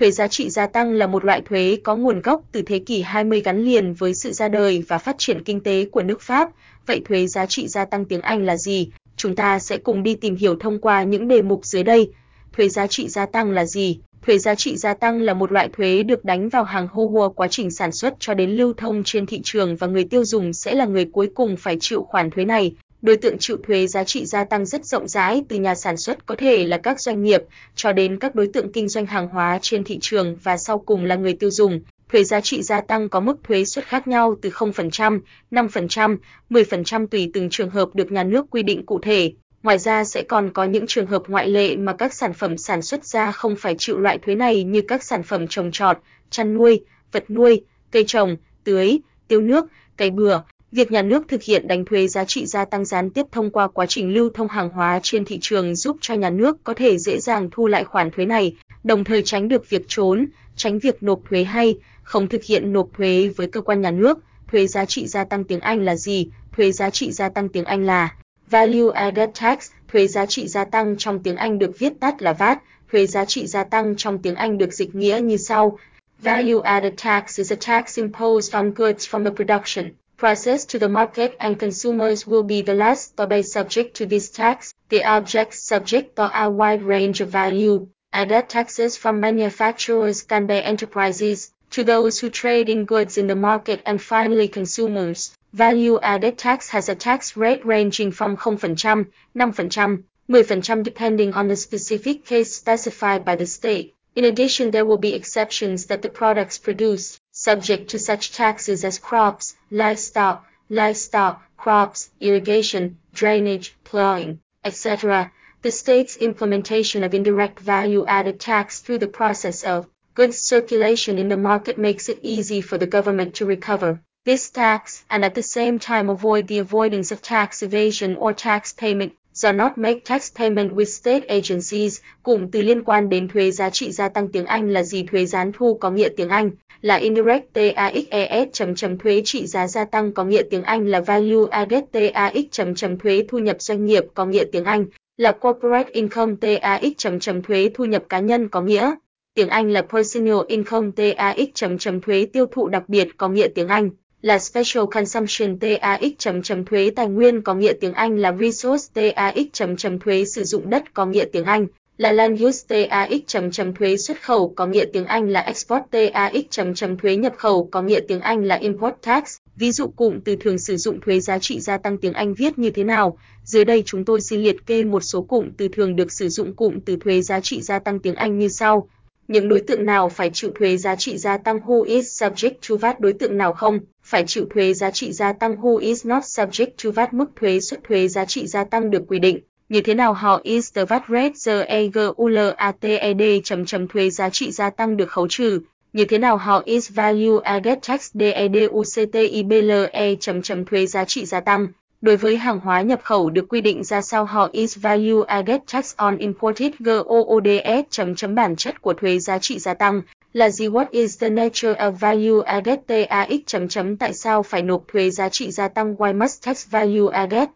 Thuế giá trị gia tăng là một loại thuế có nguồn gốc từ thế kỷ 20 gắn liền với sự ra đời và phát triển kinh tế của nước Pháp. Vậy thuế giá trị gia tăng tiếng Anh là gì? Chúng ta sẽ cùng đi tìm hiểu thông qua những đề mục dưới đây. Thuế giá trị gia tăng là gì? Thuế giá trị gia tăng là một loại thuế được đánh vào hàng hô hùa quá trình sản xuất cho đến lưu thông trên thị trường và người tiêu dùng sẽ là người cuối cùng phải chịu khoản thuế này. Đối tượng chịu thuế giá trị gia tăng rất rộng rãi từ nhà sản xuất có thể là các doanh nghiệp cho đến các đối tượng kinh doanh hàng hóa trên thị trường và sau cùng là người tiêu dùng. Thuế giá trị gia tăng có mức thuế suất khác nhau từ 0%, 5%, 10% tùy từng trường hợp được nhà nước quy định cụ thể. Ngoài ra sẽ còn có những trường hợp ngoại lệ mà các sản phẩm sản xuất ra không phải chịu loại thuế này như các sản phẩm trồng trọt, chăn nuôi, vật nuôi, cây trồng, tưới, tiêu nước, cây bừa. Việc nhà nước thực hiện đánh thuế giá trị gia tăng gián tiếp thông qua quá trình lưu thông hàng hóa trên thị trường giúp cho nhà nước có thể dễ dàng thu lại khoản thuế này, đồng thời tránh được việc trốn, tránh việc nộp thuế hay không thực hiện nộp thuế với cơ quan nhà nước. Thuế giá trị gia tăng tiếng Anh là gì? Thuế giá trị gia tăng tiếng Anh là Value Added Tax, thuế giá trị gia tăng trong tiếng Anh được viết tắt là VAT. Thuế giá trị gia tăng trong tiếng Anh được dịch nghĩa như sau. Value Added Tax is a tax imposed on goods from the production process to the market and consumers will be the last to be subject to this tax. The objects subject to a wide range of value added taxes from manufacturers and by enterprises to those who trade in goods in the market and finally consumers. Value added tax has a tax rate ranging from 0%, 5%, 10% depending on the specific case specified by the state. In addition, there will be exceptions that the products produce, subject to such taxes as crops, livestock, livestock, crops, irrigation, drainage, plowing, etc. The state's implementation of indirect value added tax through the process of goods circulation in the market makes it easy for the government to recover this tax and at the same time avoid the avoidance of tax evasion or tax payment do not make tax payment with state agencies. Cụm từ liên quan đến thuế giá trị gia tăng tiếng Anh là gì? Thuế gián thu có nghĩa tiếng Anh là indirect taxes chấm chấm thuế trị giá gia tăng có nghĩa tiếng Anh là value added tax, chấm chấm thuế thu nhập doanh nghiệp có nghĩa tiếng Anh là corporate income tax, chấm chấm thuế thu nhập cá nhân có nghĩa tiếng Anh là personal income tax, chấm chấm thuế tiêu thụ đặc biệt có nghĩa tiếng Anh là Special Consumption TAX, chấm chấm thuế tài nguyên có nghĩa tiếng Anh là Resource TAX, chấm chấm thuế sử dụng đất có nghĩa tiếng Anh là Land Use TAX chấm chấm thuế xuất khẩu, có nghĩa tiếng Anh là Export TAX chấm chấm thuế nhập khẩu, có nghĩa tiếng Anh là Import Tax. Ví dụ cụm từ thường sử dụng thuế giá trị gia tăng tiếng Anh viết như thế nào? Dưới đây chúng tôi xin liệt kê một số cụm từ thường được sử dụng cụm từ thuế giá trị gia tăng tiếng Anh như sau. Những đối tượng nào phải chịu thuế giá trị gia tăng who is subject to VAT đối tượng nào không? phải chịu thuế giá trị gia tăng who is not subject to VAT mức thuế suất thuế giá trị gia tăng được quy định. Như thế nào họ? Is the VAT rate the EGULATED chấm chấm thuế giá trị gia tăng được khấu trừ. Như thế nào họ? Is value added tax DEDUCTIBLE chấm chấm thuế giá trị gia tăng. Đối với hàng hóa nhập khẩu được quy định ra sao họ? Is value added tax on imported goods chấm chấm bản chất của thuế giá trị gia tăng? Là gì? What is the nature of value added tax chấm chấm tại sao phải nộp thuế giá trị gia tăng? Why must tax value added